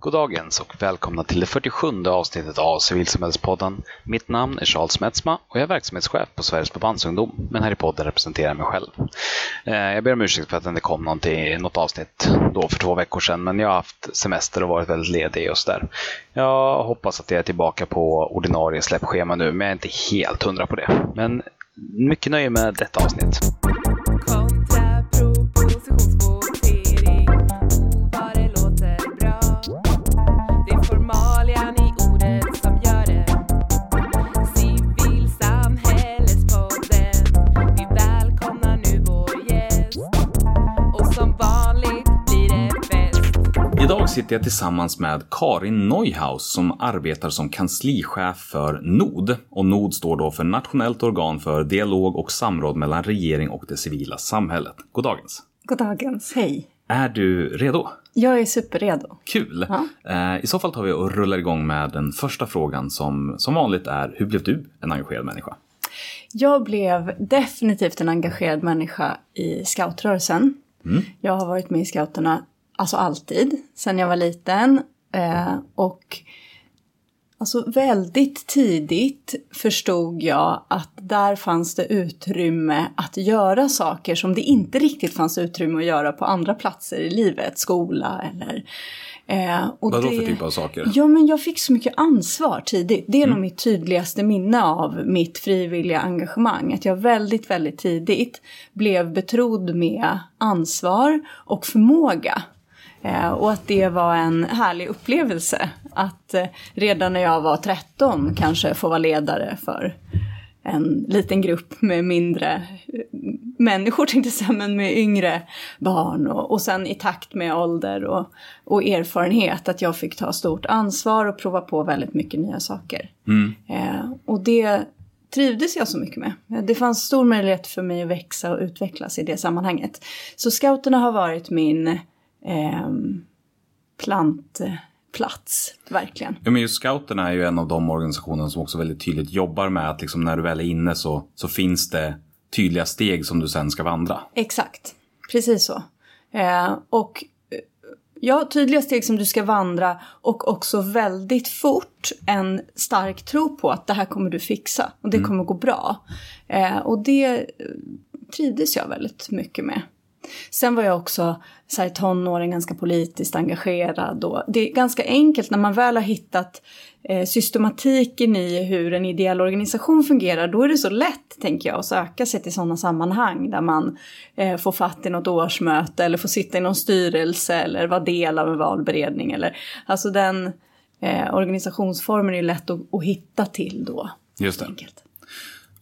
Goddagens och välkomna till det 47 avsnittet av Civilsamhällespodden. Mitt namn är Charles Metzma och jag är verksamhetschef på Sveriges förbandsungdom, men här i podden representerar jag mig själv. Eh, jag ber om ursäkt för att det inte kom något avsnitt då för två veckor sedan, men jag har haft semester och varit väldigt ledig just där. Jag hoppas att jag är tillbaka på ordinarie släppschema nu, men jag är inte helt hundra på det. Men mycket nöje med detta avsnitt. Sitter jag tillsammans med Karin Neuhaus som arbetar som kanslichef för NOD. Och NOD står då för Nationellt organ för dialog och samråd mellan regering och det civila samhället. Goddagens! Goddagens, hej! Är du redo? Jag är superredo. Kul! Ja. Eh, I så fall tar vi och rullar igång med den första frågan som som vanligt är Hur blev du en engagerad människa? Jag blev definitivt en engagerad människa i scoutrörelsen. Mm. Jag har varit med i scouterna Alltså alltid, sen jag var liten. Eh, och alltså väldigt tidigt förstod jag att där fanns det utrymme att göra saker som det inte riktigt fanns utrymme att göra på andra platser i livet. Skola eller Eh, Vad då för typ av saker? Ja, men jag fick så mycket ansvar tidigt. Det är mm. nog mitt tydligaste minne av mitt frivilliga engagemang. Att jag väldigt, väldigt tidigt blev betrodd med ansvar och förmåga och att det var en härlig upplevelse. Att eh, redan när jag var 13 kanske få vara ledare för en liten grupp med mindre eh, människor, tänkte jag men med yngre barn. Och, och sen i takt med ålder och, och, erfarenhet att jag fick ta stort ansvar och prova på väldigt mycket nya saker. Mm. Eh, och det trivdes jag så mycket med. Det fanns stor möjlighet för mig att växa och utvecklas i det sammanhanget. Så scouterna har varit min eh, plantplats, verkligen. Ja, men just scouterna är ju en av de organisationer som också väldigt tydligt jobbar med att liksom när du väl är inne så, så finns det tydliga steg som du sen ska vandra. Exakt, precis så. Eh, och Ja, tydliga steg som du ska vandra och också väldigt fort en stark tro på att det här kommer du fixa och det mm. kommer gå bra. Eh, och det eh, trivdes jag väldigt mycket med. Sen var jag också så här, tonåring ganska politiskt engagerad. Och det är ganska enkelt när man väl har hittat eh, systematiken i hur en ideell organisation fungerar. Då är det så lätt, tänker jag, att söka sig till sådana sammanhang där man eh, får fatt i något årsmöte eller får sitta i någon styrelse eller vara del av en valberedning. Eller, alltså den eh, organisationsformen är ju lätt att, att hitta till då. Just det. Enkelt.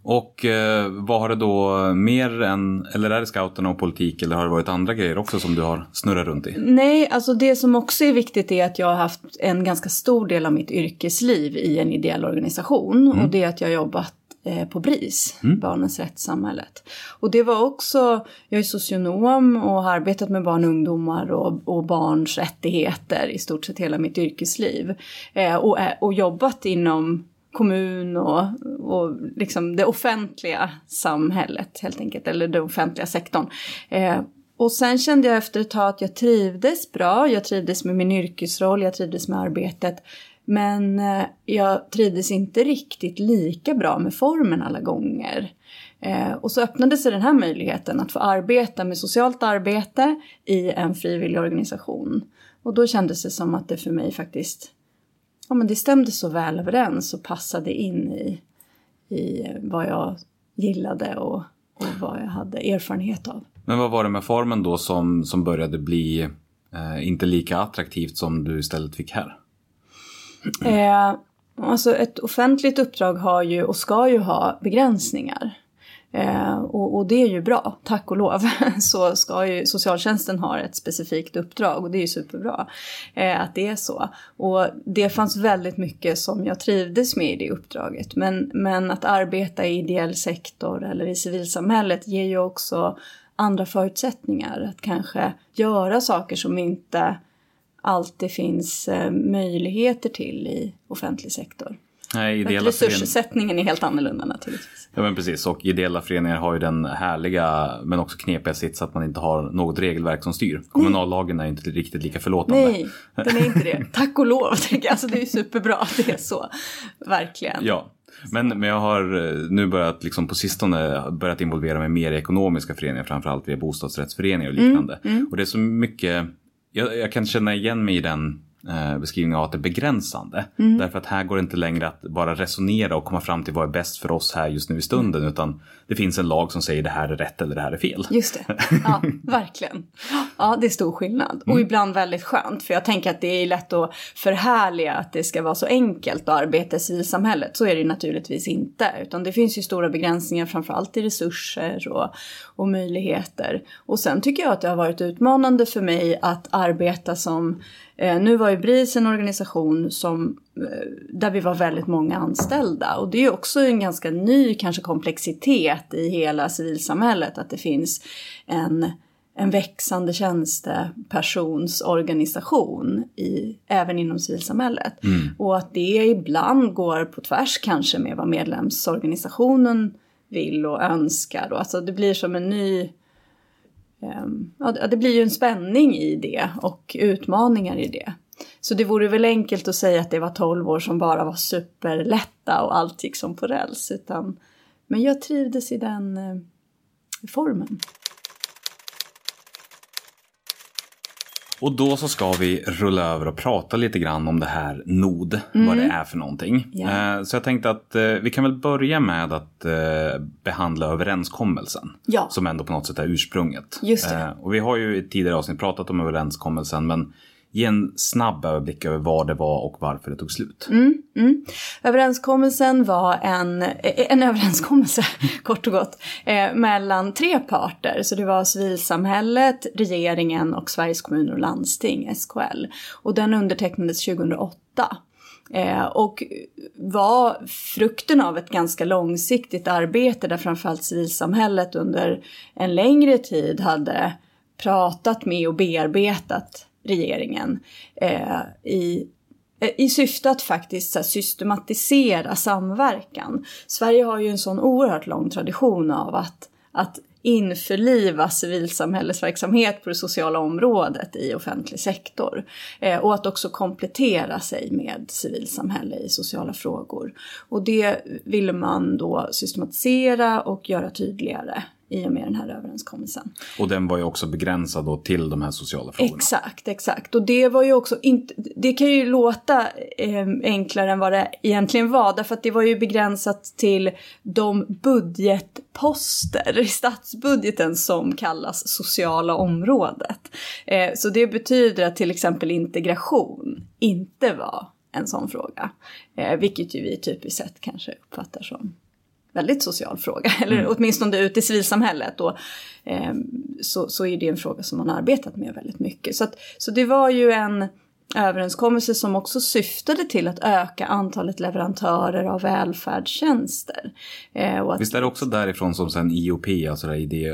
Och eh, vad har det då mer än, eller är det scouterna och politik eller har det varit andra grejer också som du har snurrat runt i? Nej, alltså det som också är viktigt är att jag har haft en ganska stor del av mitt yrkesliv i en ideell organisation mm. och det är att jag har jobbat eh, på BRIS, mm. Barnens rättssamhället. Och det var också, jag är socionom och har arbetat med barn och ungdomar och, och barns rättigheter i stort sett hela mitt yrkesliv. Eh, och, och jobbat inom kommun och, och liksom det offentliga samhället helt enkelt, eller den offentliga sektorn. Eh, och sen kände jag efter ett tag att jag trivdes bra, jag trivdes med min yrkesroll, jag trivdes med arbetet. Men eh, jag trivdes inte riktigt lika bra med formen alla gånger. Eh, och så öppnade sig den här möjligheten att få arbeta med socialt arbete i en frivillig organisation. Och då kändes det som att det för mig faktiskt ja, men det stämde så väl överens och passade in i, i vad jag gillade och, och vad jag hade erfarenhet av. Men vad var det med formen då som, som började bli eh, inte lika attraktivt som du istället fick här? Eh, alltså ett offentligt uppdrag har ju och ska ju ha begränsningar. Eh, och, och, det är ju bra, tack och lov. Så ska ju socialtjänsten ha ett specifikt uppdrag och det är ju superbra eh, att det är så. Och det fanns väldigt mycket som jag trivdes med i det uppdraget. Men, men att arbeta i ideell sektor eller i civilsamhället ger ju också andra förutsättningar. Att kanske göra saker som inte alltid finns eh, möjligheter till i offentlig sektor. Nej, ideella resurssättningen är helt annorlunda naturligtvis. Ja men precis och ideella föreningar har ju den härliga men också knepiga sits att man inte har något regelverk som styr. Kommunallagen är inte riktigt lika förlåtande. Nej, den är inte det. Tack och lov. Alltså det är superbra att det är så. Verkligen. Ja. Men, men jag har eh, nu börjat liksom på sistone börjat involvera mig mer i ekonomiska föreningar, framförallt via bostadsrättsföreningar och liknande. Mm, mm. Och det är så mycket, jag, jag kan känna igen mig i den eh, beskrivning av att det är begränsande. Mm. Därför att här går det inte längre att bara resonera och komma fram till vad är bäst för oss här just nu i stunden. Mm. Utan det finns en lag som säger det här är rätt eller det här är fel. Just det, ja verkligen. Ja, det är stor skillnad. Och mm. ibland väldigt skönt. För jag tänker att det är lätt att förhärliga att det ska vara så enkelt att arbeta i civilsamhället. Så är det ju naturligtvis inte. Utan det finns ju stora begränsningar framförallt i resurser och, och möjligheter. Och sen tycker jag att det har varit utmanande för mig att arbeta som nu var ju BRIS en organisation som, eh, där vi var väldigt många anställda och det är också en ganska ny kanske komplexitet i hela civilsamhället att det finns en, en växande tjänstepersonsorganisation i, även inom civilsamhället. Mm. Och att det ibland går på tvärs kanske med vad medlemsorganisationen vill och önskar. Alltså det blir som en ny Ehm, ja, det blir ju en spänning i det och utmaningar i det. Så det vore väl enkelt att säga att det var 12 år som bara var superlätta och allt gick som på räls. Utan, men jag trivdes i den eh, formen. Och då så ska vi rulla över och prata lite grann om det här NOD, mm. vad det är för någonting. Yeah. Så jag tänkte att eh, vi kan väl börja med att eh, behandla överenskommelsen. Ja. Som ändå på något sätt är ursprunget. Just det. Eh, och vi har ju i tidigare avsnitt pratat om överenskommelsen men ge en snabb överblick över vad det var och varför det tog slut. Mm, mm. Överenskommelsen var en, eh, en överenskommelse, kort och gott, eh, mellan tre parter. Så det var civilsamhället, regeringen och Sveriges kommuner och landsting, SKL. Och den undertecknades 2008. Eh, och var frukten av ett ganska långsiktigt arbete där framförallt civilsamhället under en längre tid hade pratat med och bearbetat regeringen eh, i eh, i syfte att faktiskt så systematisera samverkan. Sverige har ju en sån oerhört lång tradition av att, att införliva civilsamhällesverksamhet på det sociala området i offentlig sektor. Eh, och att också komplettera sig med civilsamhälle i sociala frågor. Och det ville man då systematisera och göra tydligare i och med den här överenskommelsen. Och den var ju också begränsad då till de här sociala frågorna. Exakt, exakt. Och det var ju också inte, det kan ju låta eh, enklare än vad det egentligen var, därför att det var ju begränsat till de budgetposter i statsbudgeten som kallas sociala området. Eh, så det betyder att till exempel integration inte var en sån fråga, eh, vilket ju vi typiskt sett kanske uppfattar som väldigt social fråga, eller mm. åtminstone ute i civilsamhället. Och, eh, så, så är det en fråga som man har arbetat med väldigt mycket. Så, att, så det var ju en överenskommelse som också syftade till att öka antalet leverantörer av välfärdstjänster. Eh, och att, Visst är det också därifrån som sen IOP, alltså det idé,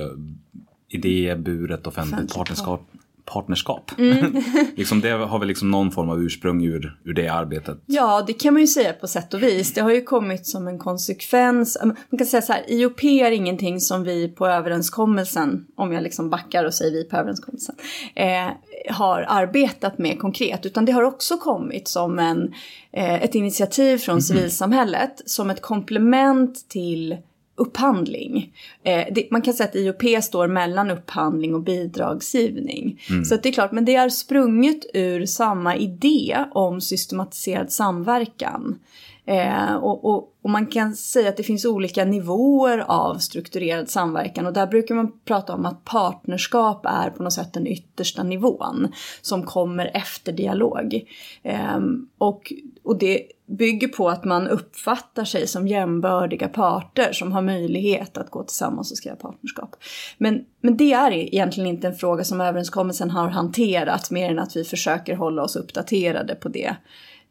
idéburet offentligt partnerskap, partnerskap. Mm. liksom det har väl liksom någon form av ursprung ur, ur det arbetet? Ja, det kan man ju säga på sätt och vis. Det har ju kommit som en konsekvens. Man kan säga så här, IOP är ingenting som vi på överenskommelsen, om jag liksom backar och säger vi på överenskommelsen, eh, har arbetat med konkret. Utan det har också kommit som en, eh, ett initiativ från mm. civilsamhället som ett komplement till upphandling. Eh, det, man kan säga att IOP står mellan upphandling och bidragsgivning. Mm. Så det är klart, men det är sprunget ur samma idé om systematiserad samverkan. Eh, och, och, och, man kan säga att det finns olika nivåer av strukturerad samverkan och där brukar man prata om att partnerskap är på något sätt den yttersta nivån som kommer efter dialog. Eh, och, och det bygger på att man uppfattar sig som jämbördiga parter som har möjlighet att gå tillsammans och skriva partnerskap. Men, men det är egentligen inte en fråga som överenskommelsen har hanterat mer än att vi försöker hålla oss uppdaterade på det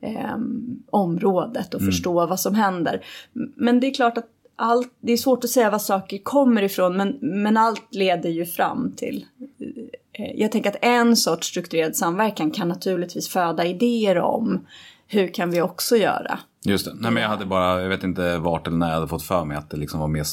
eh, området och mm. förstå vad som händer. Men det är klart att allt, det är svårt att säga var saker kommer ifrån men, men allt leder ju fram till eh, jag tänker att en sorts strukturerad samverkan kan naturligtvis föda idéer om hur kan vi också göra? Just det. Nej, men jag hade bara, jag vet inte vart eller när jag hade fått för mig att det liksom var mer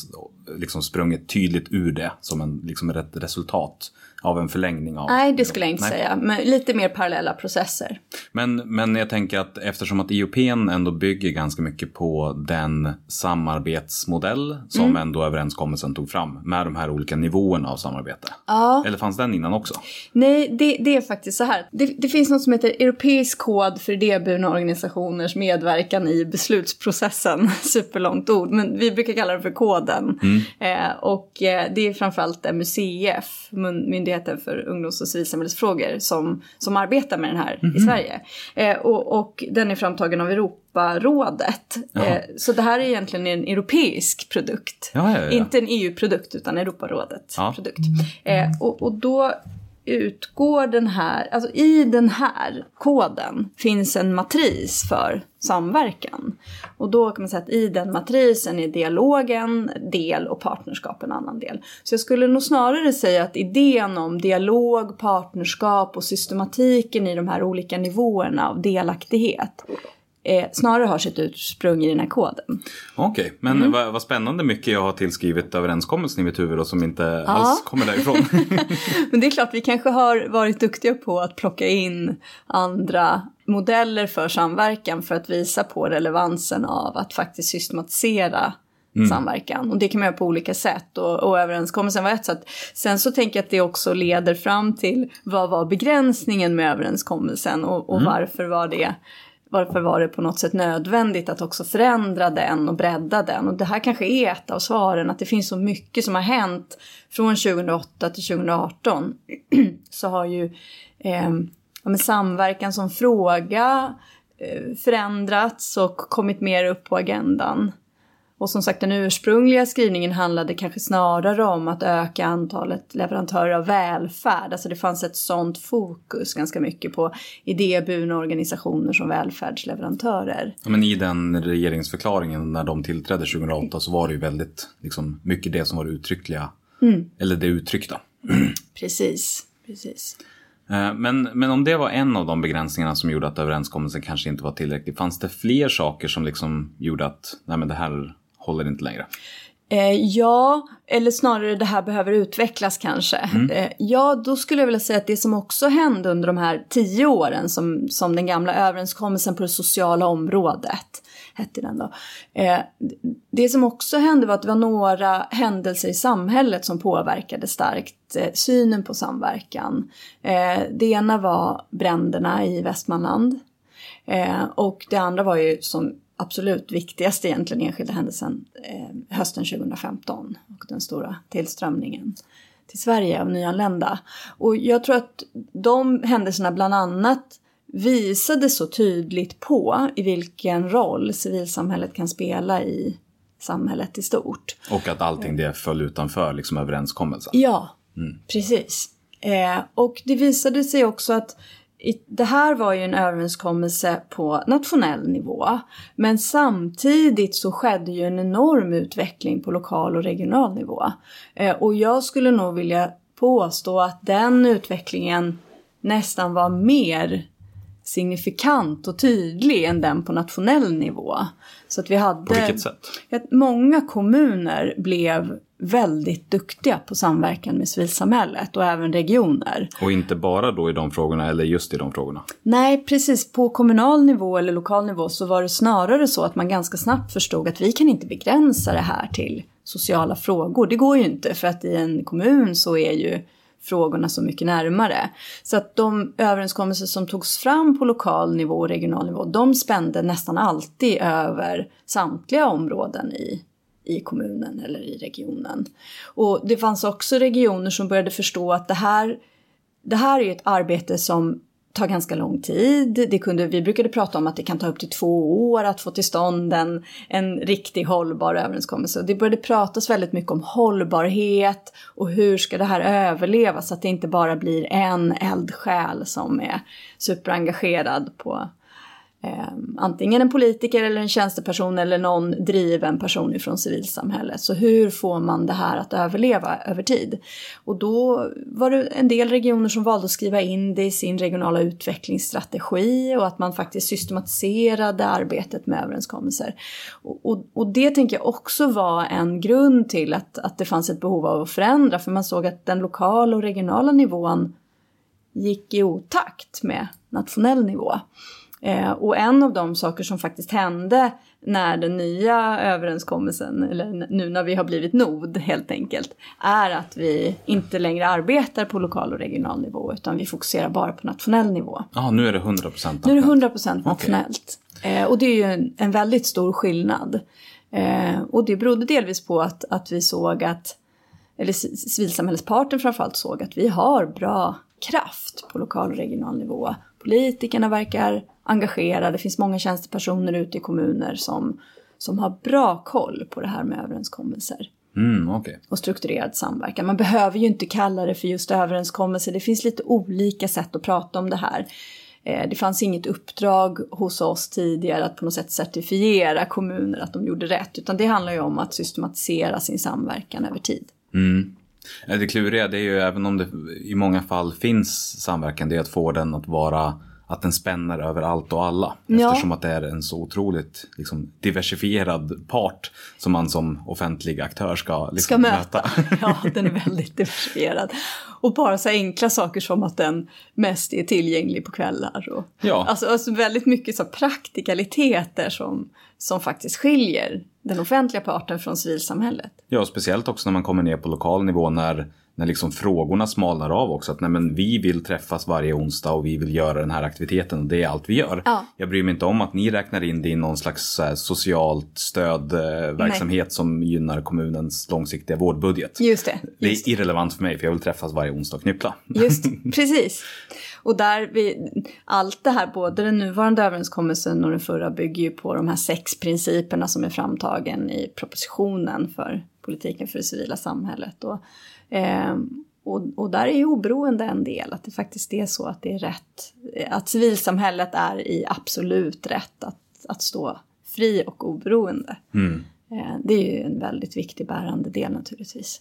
liksom sprunget tydligt ur det som en, liksom ett resultat av en förlängning av... Nej, det skulle jag inte Nej. säga. Men lite mer parallella processer. Men, men jag tänker att eftersom att IOP ändå bygger ganska mycket på den samarbetsmodell som mm. ändå överenskommelsen tog fram med de här olika nivåerna av samarbete. Ja. Eller fanns den innan också? Nej, det, det är faktiskt så här. Det, det, finns något som heter Europeisk kod för idéburna organisationers medverkan i beslutsprocessen. Superlångt ord, men vi brukar kalla det för koden. Mm. Eh, och eh, det är framförallt MUCF, Myndigheten för ungdoms och civilsamhällesfrågor, som, som arbetar med den här mm i mhm. Sverige. Eh, och, och, den är framtagen av Europarådet. Eh, så det här är egentligen en europeisk produkt. Ja, ja, ja. Inte en EU-produkt utan Europarådets produkt. Eh, och, och då utgår den här, alltså i den här koden finns en matris för samverkan. Och då kan man säga att i den matrisen är dialogen del och partnerskap en annan del. Så jag skulle nog snarare säga att idén om dialog, partnerskap och systematiken i de här olika nivåerna av delaktighet eh, snarare har sitt ursprung i den här koden. Okej, okay, men mm. vad, vad, spännande mycket jag har tillskrivit överenskommelsen i mitt huvud och som inte ja. alls kommer därifrån. men det är klart, vi kanske har varit duktiga på att plocka in andra modeller för samverkan för att visa på relevansen av att faktiskt systematisera Mm. samverkan. Och det kan man göra på olika sätt och, och överenskommelsen var ett sätt. Sen så tänker jag att det också leder fram till vad var begränsningen med överenskommelsen och, och mm. varför var det varför var det på något sätt nödvändigt att också förändra den och bredda den? Och det här kanske är ett av svaren, att det finns så mycket som har hänt från 2008 till 2018. så har ju eh, ja, samverkan som fråga eh, förändrats och kommit mer upp på agendan. Och som sagt den ursprungliga skrivningen handlade kanske snarare om att öka antalet leverantörer av välfärd. Alltså det fanns ett sånt fokus ganska mycket på idéburna organisationer som välfärdsleverantörer. Ja, men i den regeringsförklaringen när de tillträdde 2008 så var det ju väldigt liksom, mycket det som var det uttryckliga. Mm. Eller det uttryckta. precis, precis. Eh, men, men om det var en av de begränsningarna som gjorde att överenskommelsen kanske inte var tillräcklig, fanns det fler saker som liksom gjorde att nej men det här håller inte längre? Eh, ja, eller snarare det här behöver utvecklas kanske. Mm. Eh, ja, då skulle jag vilja säga att det som också hände under de här tio åren som, som den gamla överenskommelsen på det sociala området hette den då. Eh, det som också hände var att det var några händelser i samhället som påverkade starkt eh, synen på samverkan. Eh, det ena var bränderna i Västmanland. Eh, och det andra var ju som absolut viktigaste egentligen enskilda händelsen eh, hösten 2015 och den stora tillströmningen till Sverige av nyanlända. Och jag tror att de händelserna bland annat visade så tydligt på i vilken roll civilsamhället kan spela i samhället i stort. Och att allting det föll utanför liksom överenskommelsen. Ja, mm. precis. Eh, och det visade sig också att det här var ju en överenskommelse på nationell nivå. Men samtidigt så skedde ju en enorm utveckling på lokal och regional nivå. Eh, och jag skulle nog vilja påstå att den utvecklingen nästan var mer signifikant och tydlig än den på nationell nivå. Så att vi hade... På vilket sätt? Att många kommuner blev väldigt duktiga på samverkan med civilsamhället och även regioner. Och inte bara då i de frågorna eller just i de frågorna? Nej, precis. På kommunal nivå eller lokal nivå så var det snarare så att man ganska snabbt förstod att vi kan inte begränsa det här till sociala frågor. Det går ju inte för att i en kommun så är ju frågorna så mycket närmare. Så att de överenskommelser som togs fram på lokal nivå och regional nivå, de spände nästan alltid över samtliga områden i, i kommunen eller i regionen. Och det fanns också regioner som började förstå att det här, det här är ett arbete som tar ganska lång tid. Det kunde, vi brukade prata om att det kan ta upp till två år att få till stånd en, en riktig hållbar överenskommelse. Det började pratas väldigt mycket om hållbarhet och hur ska det här överleva så att det inte bara blir en eldsjäl som är superengagerad på eh, antingen en politiker eller en tjänsteperson eller någon driven person ifrån civilsamhället. Så hur får man det här att överleva över tid? Och då var det en del regioner som valde att skriva in det i sin regionala utvecklingsstrategi och att man faktiskt systematiserade arbetet med överenskommelser. Och, och, och det tänker jag också var en grund till att, att det fanns ett behov av att förändra för man såg att den lokala och regionala nivån gick i otakt med nationell nivå. Eh, och en av de saker som faktiskt hände när den nya överenskommelsen, eller nu när vi har blivit nod helt enkelt, är att vi inte längre arbetar på lokal och regional nivå utan vi fokuserar bara på nationell nivå. Ja, nu är det 100% nationellt? Nu är det 100% nationellt. Okay. Eh, och det är ju en, en väldigt stor skillnad. Eh, och det berodde delvis på att, att vi såg att, eller civilsamhällesparten framförallt såg att vi har bra kraft på lokal och regional nivå. Politikerna verkar engagerade, det finns många tjänstepersoner ute i kommuner som, som har bra koll på det här med överenskommelser. Mm, okay. Och strukturerad samverkan. Man behöver ju inte kalla det för just överenskommelser, det finns lite olika sätt att prata om det här. Eh, det fanns inget uppdrag hos oss tidigare att på något sätt certifiera kommuner att de gjorde rätt, utan det handlar ju om att systematisera sin samverkan över tid. Mm. Det kluriga det är ju även om det i många fall finns samverkan, det är att få den att vara att den spänner över allt och alla. Ja. Eftersom att det är en så otroligt liksom, diversifierad part som man som offentlig aktör ska, liksom, ska möta. möta. ja, den är väldigt diversifierad. Och bara så enkla saker som att den mest är tillgänglig på kvällar. Och, ja. alltså, alltså väldigt mycket så praktikaliteter som, som faktiskt skiljer den offentliga parten från civilsamhället. Ja, speciellt också när man kommer ner på lokal nivå när när liksom frågorna smalnar av också. Att nej, men vi vill träffas varje onsdag och vi vill göra den här aktiviteten och det är allt vi gör. Ja. Jag bryr mig inte om att ni räknar in det i någon slags socialt stödverksamhet eh, som gynnar kommunens långsiktiga vårdbudget. Just det. Just. Det är irrelevant för mig för jag vill träffas varje onsdag och knyppla. Just precis. Och där vi, allt det här, både den nuvarande överenskommelsen och den förra bygger ju på de här sex principerna som är framtagen i propositionen för politiken för det civila samhället. Och och, och, där är ju oberoende en del, att det faktiskt är så att det är rätt, att civilsamhället är i absolut rätt att, att stå fri och oberoende. Mm. Eh, det är ju en väldigt viktig bärande del naturligtvis.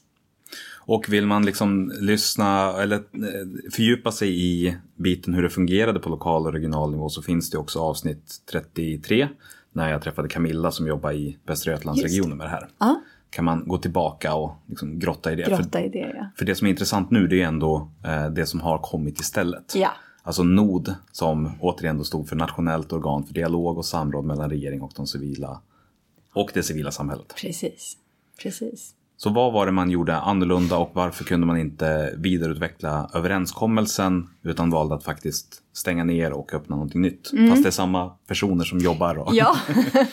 Och vill man liksom lyssna eller eh, fördjupa sig i biten hur det fungerade på lokal och regional nivå så finns det också avsnitt 33 när jag träffade Camilla som jobbar i Västra Götalandsregionen med det här. Ja kan man gå tillbaka och liksom grotta i det. Grotta i det, ja. För det som är intressant nu det är ändå eh, det som har kommit istället. Ja. Alltså NOD som återigen då stod för Nationellt organ för dialog och samråd mellan regering och de civila och det civila samhället. Precis, precis. Så vad var det man gjorde annorlunda och varför kunde man inte vidareutveckla överenskommelsen utan valde att faktiskt stänga ner och öppna någonting nytt? Mm. Fast det är samma personer som jobbar. Och... Ja,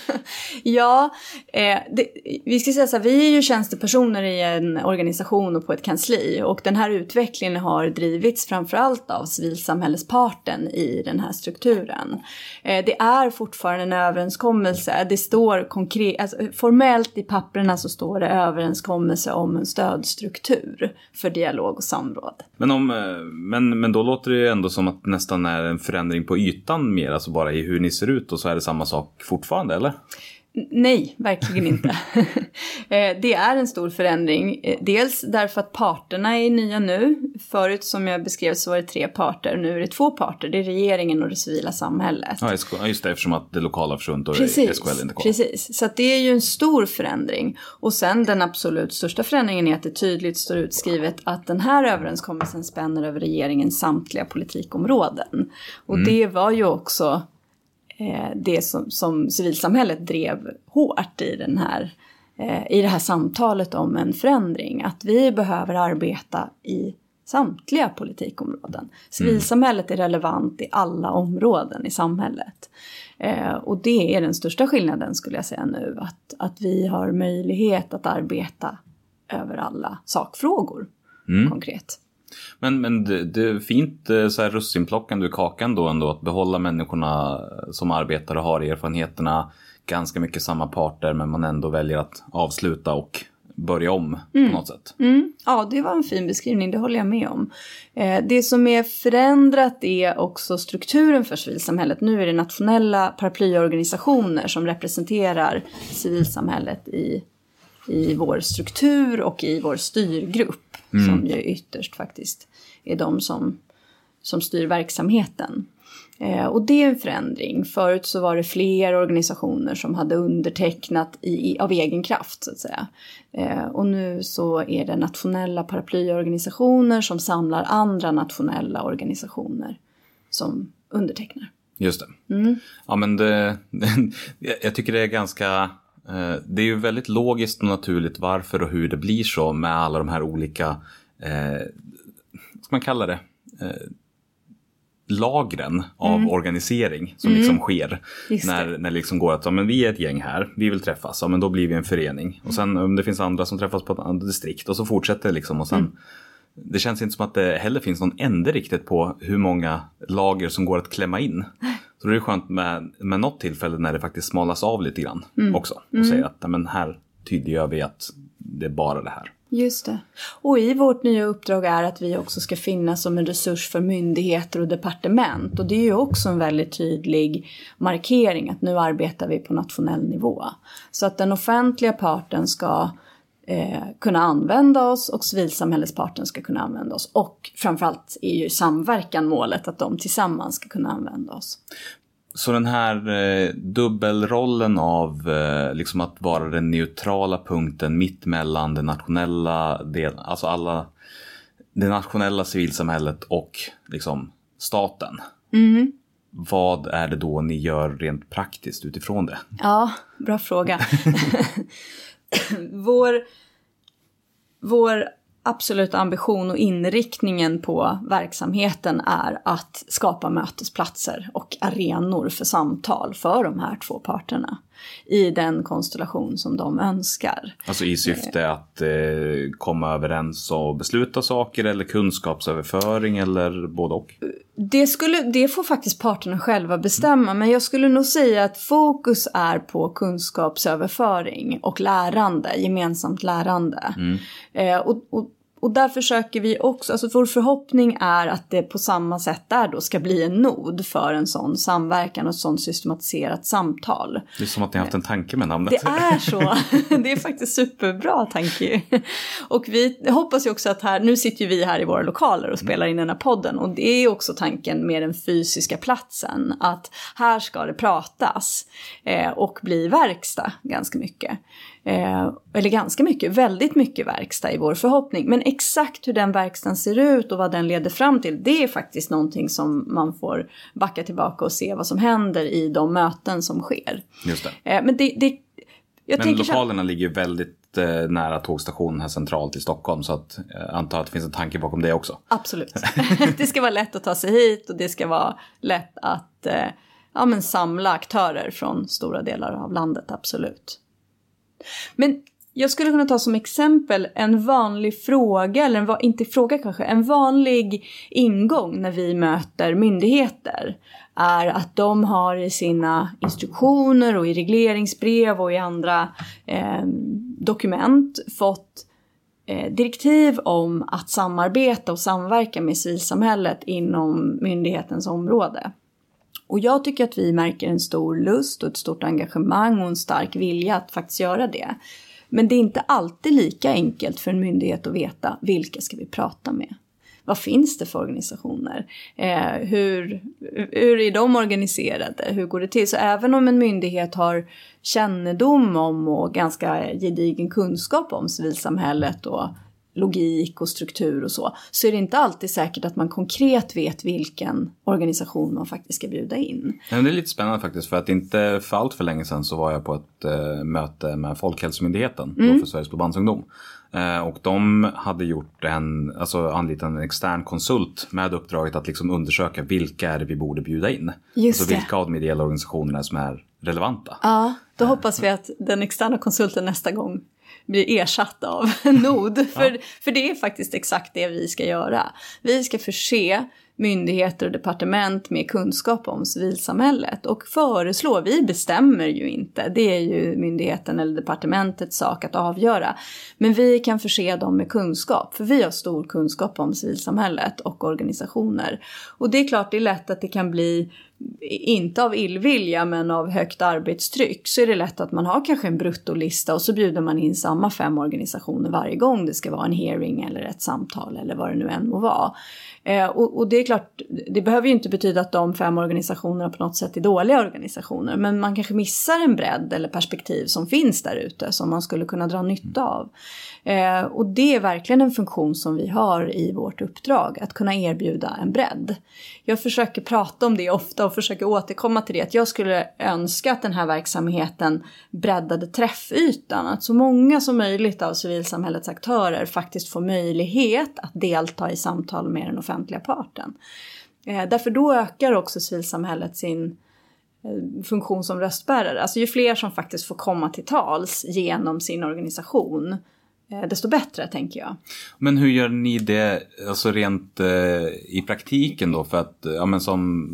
ja eh, det, vi ska säga så här, vi är ju tjänstepersoner i en organisation och på ett kansli och den här utvecklingen har drivits framförallt av civilsamhällesparten i den här strukturen. Eh, det är fortfarande en överenskommelse, det står konkret, alltså, formellt i papperna så står det överenskommelse om en stödstruktur för dialog och samråd. Men, om, eh, men, men då låter det ju ändå som att nästan är en förändring på ytan mer, alltså bara i hur ni ser ut och så är det samma sak fortfarande, eller? Nej, verkligen inte. Eh, det är en stor förändring. Eh, dels därför att parterna är nya nu. Förut som jag beskrev så var det tre parter, nu är det två parter. Det är regeringen och det civila samhället. Ja, just det, eftersom att det lokala försvunnit och precis, SKL inte kvar. Precis, så det är ju en stor förändring. Och sen den absolut största förändringen är att det tydligt står utskrivet att den här överenskommelsen spänner över regeringens samtliga politikområden. Och mm. det var ju också det som, som civilsamhället drev hårt i, den här, eh, i det här samtalet om en förändring. Att vi behöver arbeta i samtliga politikområden. Civilsamhället är relevant i alla områden i samhället. Eh, och det är den största skillnaden skulle jag säga nu, att, att vi har möjlighet att arbeta över alla sakfrågor mm. konkret. Men, men det, det är fint eh, så här russinplockande ur kakan då ändå att behålla människorna som arbetar och har erfarenheterna. Ganska mycket samma parter men man ändå väljer att avsluta och börja om Mm. på något sätt. Ja, det var en fin beskrivning, det håller jag med om. Eh, det som är förändrat är också strukturen för civilsamhället. Nu är det nationella paraplyorganisationer som representerar civilsamhället i, i vår struktur och i vår styrgrupp. Som ju ytterst faktiskt är de som, som styr verksamheten. Eh, och det är en förändring. Förut så var det fler organisationer som hade undertecknat i, av egen kraft så att säga. Eh, och nu så är det nationella paraplyorganisationer som samlar andra nationella organisationer som undertecknar. Just det. Ja, men det, jag tycker det är ganska... eh, Det är ju väldigt logiskt och naturligt varför och hur det blir så med alla de här olika, eh, vad ska man kalla det, eh, lagren av organisering som liksom sker. Just det. När, när det liksom går att ja, men vi är ett gäng här, vi vill träffas, ja, men då blir vi en förening. Och sen om det finns andra som träffas på ett annat distrikt och så fortsätter det liksom. Och sen, Det känns inte som att det heller finns någon ände riktigt på hur många lager som går att klämma in. Det är skönt med, med något tillfälle när det faktiskt smalas av lite grann också. Och säger att men här tydliggör vi att det är bara det här. Just det. Och i vårt nya uppdrag är att vi också ska finnas som en resurs för myndigheter och departement. Och det är ju också en väldigt tydlig markering att nu arbetar vi på nationell nivå. Så att den offentliga parten ska eh, kunna använda oss och civilsamhällesparten ska kunna använda oss. Och framförallt är ju samverkan målet att de tillsammans ska kunna använda oss. Så den här eh, dubbelrollen av eh, liksom att vara den neutrala punkten mitt mellan den nationella delen, alltså alla det nationella civilsamhället och liksom staten. Vad är det då ni gör rent praktiskt utifrån det? Ja, bra fråga. vår, vår absoluta ambition och inriktningen på verksamheten är att skapa mötesplatser och arenor för samtal för de här två parterna i den konstellation som de önskar. Alltså i syfte att eh, komma överens och besluta saker eller kunskapsöverföring eller både och? Det, skulle, det får faktiskt parterna själva bestämma, men jag skulle nog säga att fokus är på kunskapsöverföring och lärande, gemensamt lärande. Eh, och, och, och där försöker vi också, alltså vår förhoppning är att det på samma sätt där då ska bli en nod för en sån samverkan och ett sånt systematiserat samtal. Det är som att ni har haft en tanke med namnet. Det är så. Det är faktiskt superbra tanke. Och vi hoppas ju också att här, nu sitter ju vi här i våra lokaler och spelar in den här podden och det är också tanken med den fysiska platsen. Att här ska det pratas eh, och bli verkstad ganska mycket. Eh, eller ganska mycket, väldigt mycket verkstad i vår förhoppning. Men exakt hur den verkstaden ser ut och vad den leder fram till, det är faktiskt någonting som man får backa tillbaka och se vad som händer i de möten som sker. Just det. Eh, men det, det Men tänker så lokalerna ligger väldigt eh, nära tågstationen här centralt i Stockholm så att eh, antar att det finns en tanke bakom det också. Absolut. det ska vara lätt att ta sig hit och det ska vara lätt att eh, ja, men samla aktörer från stora delar av landet, absolut. Men jag skulle kunna ta som exempel en vanlig fråga, eller en, inte fråga kanske, en vanlig ingång när vi möter myndigheter är att de har i sina instruktioner och i regleringsbrev och i andra eh, dokument fått eh, direktiv om att samarbeta och samverka med civilsamhället inom myndighetens område. Och jag tycker att vi märker en stor lust och ett stort engagemang och en stark vilja att faktiskt göra det. Men det är inte alltid lika enkelt för en myndighet att veta vilka ska vi prata med. Vad finns det för organisationer? Eh, hur, hur är de organiserade? Hur går det till? Så även om en myndighet har kännedom om och ganska gedigen kunskap om civilsamhället och logik och struktur och så, så är det inte alltid säkert att man konkret vet vilken organisation man faktiskt ska bjuda in. Det är lite spännande faktiskt för att inte för allt för länge sedan så var jag på ett eh, möte med Folkhälsomyndigheten då för Sveriges förbandsungdom. Eh, och de hade gjort en, alltså anlitat en extern konsult med uppdraget att liksom undersöka vilka är det vi borde bjuda in. Just alltså det. vilka av de ideella organisationerna som är relevanta. Ja, då hoppas vi att den externa konsulten nästa gång blir ersatt av en nod. För, för det är faktiskt exakt det vi ska göra. Vi ska förse myndigheter och departement med kunskap om civilsamhället och föreslå. Vi bestämmer ju inte, det är ju myndigheten eller departementets sak att avgöra. Men vi kan förse dem med kunskap, för vi har stor kunskap om civilsamhället och organisationer. Och det är klart, det är lätt att det kan bli inte av illvilja men av högt arbetstryck så är det lätt att man har kanske en bruttolista och så bjuder man in samma fem organisationer varje gång det ska vara en hearing eller ett samtal eller vad det nu än må vara. Eh, och, och, det är klart, det behöver ju inte betyda att de fem organisationerna på något sätt är dåliga organisationer men man kanske missar en bredd eller perspektiv som finns där ute som man skulle kunna dra nytta av. Eh, och det är verkligen en funktion som vi har i vårt uppdrag, att kunna erbjuda en bredd. Jag försöker prata om det ofta och försöker återkomma till det, att jag skulle önska att den här verksamheten breddade träffytan, att så många som möjligt av civilsamhällets aktörer faktiskt får möjlighet att delta i samtal med den offentliga parten. Eh, därför då ökar också civilsamhället sin eh, funktion som röstbärare. Alltså ju fler som faktiskt får komma till tals genom sin organisation desto bättre tänker jag. Men hur gör ni det alltså rent eh, i praktiken då? För att ja, men som,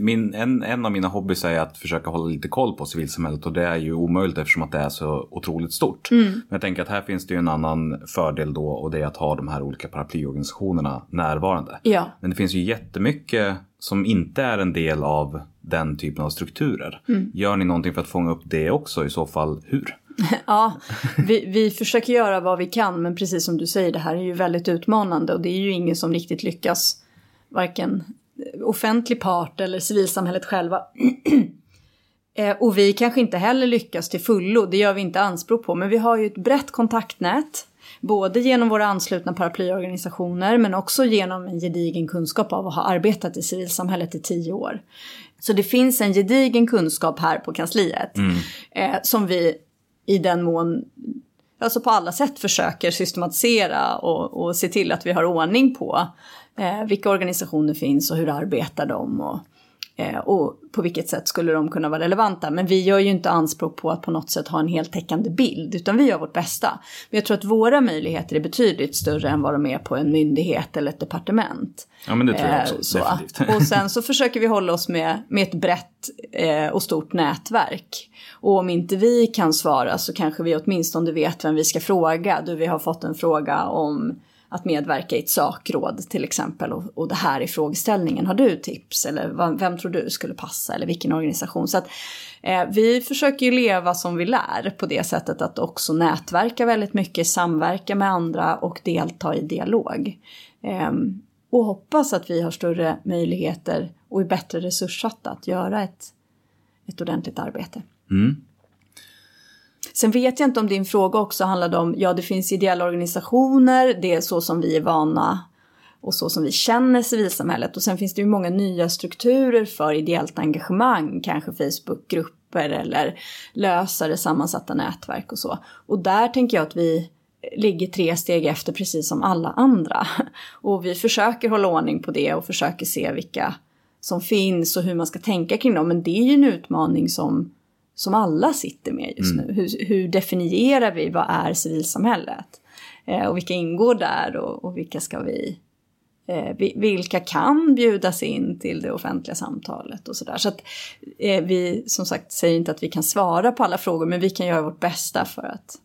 min, en, en av mina hobbys är att försöka hålla lite koll på civilsamhället och det är ju omöjligt eftersom att det är så otroligt stort. Mm. Men jag tänker att här finns det ju en annan fördel då och det är att ha de här olika paraplyorganisationerna närvarande. Ja. Men det finns ju jättemycket som inte är en del av den typen av strukturer. Mm. Gör ni någonting för att fånga upp det också? I så fall hur? ja, vi, vi försöker göra vad vi kan men precis som du säger det här är ju väldigt utmanande och det är ju ingen som riktigt lyckas varken offentlig part eller civilsamhället själva. Eh, och vi kanske inte heller lyckas till fullo, det gör vi inte anspråk på, men vi har ju ett brett kontaktnät. Både genom våra anslutna paraplyorganisationer men också genom en gedigen kunskap av att ha arbetat i civilsamhället i tio år. Så det finns en gedigen kunskap här på kansliet mm. eh, som vi i den mån, alltså på alla sätt försöker systematisera och, och se till att vi har ordning på eh, vilka organisationer finns och hur arbetar de och, och på vilket sätt skulle de kunna vara relevanta. Men vi gör ju inte anspråk på att på något sätt ha en heltäckande bild utan vi gör vårt bästa. Men jag tror att våra möjligheter är betydligt större än vad de är på en myndighet eller ett departement. Ja men det tror jag också, eh, definitivt. Och sen så försöker vi hålla oss med, med ett brett eh, och stort nätverk. Och om inte vi kan svara så kanske vi åtminstone vet vem vi ska fråga. Då vi har fått en fråga om att medverka i ett sakråd till exempel och, och det här är frågeställningen. Har du tips eller vem tror du skulle passa eller vilken organisation? Så att eh, vi försöker ju leva som vi lär på det sättet att också nätverka väldigt mycket, samverka med andra och delta i dialog. Eh, och hoppas att vi har större möjligheter och är bättre resurssatta att göra ett, ett ordentligt arbete. Mm. Sen vet jag inte om din fråga också handlade om, ja det finns ideella organisationer, det är så som vi är vana och så som vi känner civilsamhället. Och sen finns det ju många nya strukturer för ideellt engagemang, kanske Facebookgrupper eller lösare sammansatta nätverk och så. Och där tänker jag att vi ligger tre steg efter precis som alla andra. Och vi försöker hålla ordning på det och försöker se vilka som finns och hur man ska tänka kring dem. Men det är ju en utmaning som som alla sitter med just mm. nu. Hur, hur, definierar vi vad är civilsamhället? Eh, och vilka ingår där och, och vilka ska vi eh, vilka kan bjudas in till det offentliga samtalet och sådär. Så att eh, vi som sagt säger inte att vi kan svara på alla frågor men vi kan göra vårt bästa för att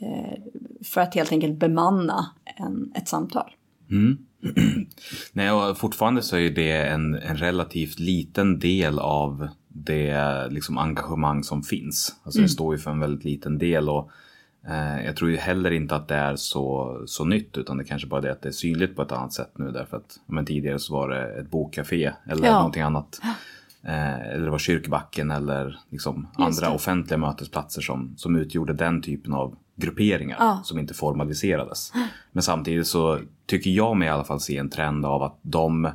eh, för att helt enkelt bemanna en, ett samtal. Mm. Nej, och fortfarande så är det en, en relativt liten del av det liksom engagemang som finns. Alltså mm. det står ju för en väldigt liten del och eh, jag tror ju heller inte att det är så, så nytt utan det kanske bara är det att det är synligt på ett annat sätt nu därför att men tidigare så var det ett bokcafé eller ja. någonting annat. Eh, eller det var kyrkbacken eller liksom andra offentliga mötesplatser som, som utgjorde den typen av grupperingar ja. som inte formaliserades. Men samtidigt så tycker jag mig i alla fall se en trend av att de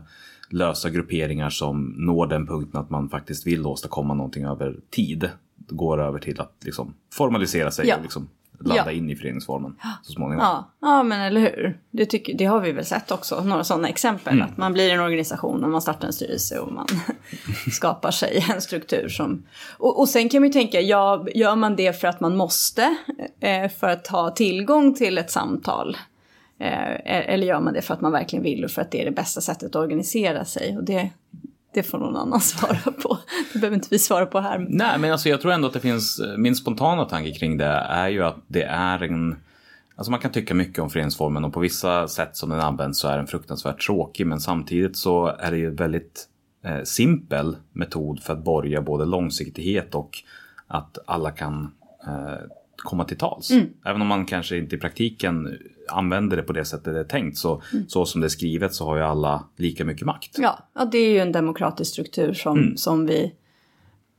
lösa grupperingar som når den punkten att man faktiskt vill åstadkomma någonting över tid går över till att liksom formalisera sig ja. och liksom ladda ja. in i föreningsformen så småningom. Ja, ja men eller hur. Det, tycker, det har vi väl sett också, några sådana exempel. Mm. Att man blir en organisation och man startar en styrelse och man skapar sig en struktur som... Och, och sen kan man ju tänka, ja, gör man det för att man måste? Eh, för att ha tillgång till ett samtal? Eh, eller gör man det för att man verkligen vill och för att det är det bästa sättet att organisera sig? Och det, det får någon annan svara på. Det behöver inte vi svara på här. Nej, men alltså jag tror ändå att det finns, min spontana tanke kring det är ju att det är en Alltså man kan tycka mycket om föreningsformen och på vissa sätt som den används så är den fruktansvärt tråkig men samtidigt så är det ju väldigt eh, simpel metod för att borga både långsiktighet och att alla kan eh, komma till tals. Mm. Även om man kanske inte i praktiken använder det på det sättet det är tänkt så, mm. så som det är skrivet så har ju alla lika mycket makt. Ja, ja det är ju en demokratisk struktur som, mm. som vi